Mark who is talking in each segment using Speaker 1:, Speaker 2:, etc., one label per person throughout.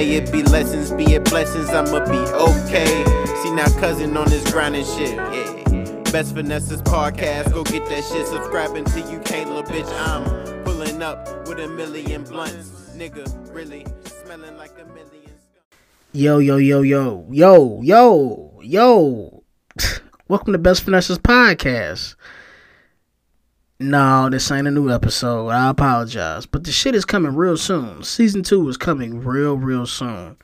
Speaker 1: may it be lessons, be it blessings, I'ma be okay. See now cousin on this grind and shit, yeah. Best Finesse's podcast, go get that shit. Subscribe until you can't, little bitch. I'm pulling up with a million blunts. Nigga, really smelling like a million.
Speaker 2: Yo, yo, yo, yo, yo, yo, yo. Welcome to Best Finesses Podcast. No, this ain't a new episode. I apologize. But the shit is coming real soon. Season 2 is coming real, real soon.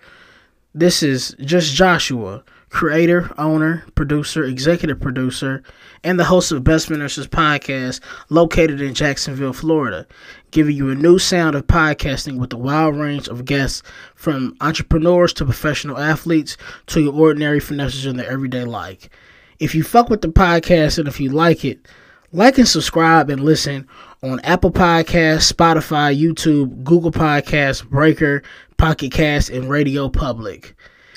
Speaker 2: This is just Joshua, creator, owner, producer, executive producer, and the host of Best Finesses Podcast, located in Jacksonville, Florida, giving you a new sound of podcasting with a wide range of guests from entrepreneurs to professional athletes to your ordinary finesses in their everyday life. If you fuck with the podcast and if you like it, like and subscribe and listen on Apple Podcasts, Spotify, YouTube, Google Podcasts, Breaker, Pocket Cast, and Radio Public.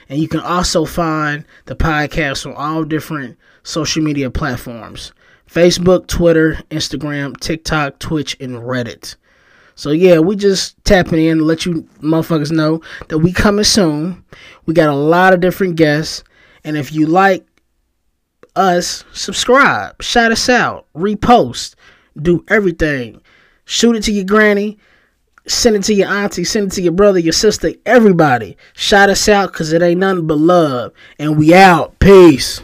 Speaker 2: And you can also find the podcast on all different social media platforms Facebook, Twitter, Instagram, TikTok, Twitch, and Reddit. So yeah, we just tapping in to let you motherfuckers know that we coming soon. We got a lot of different guests. And if you like us, subscribe, shout us out, repost, do everything. Shoot it to your granny, send it to your auntie, send it to your brother, your sister, everybody. Shout us out because it ain't nothing but love. And we out. Peace.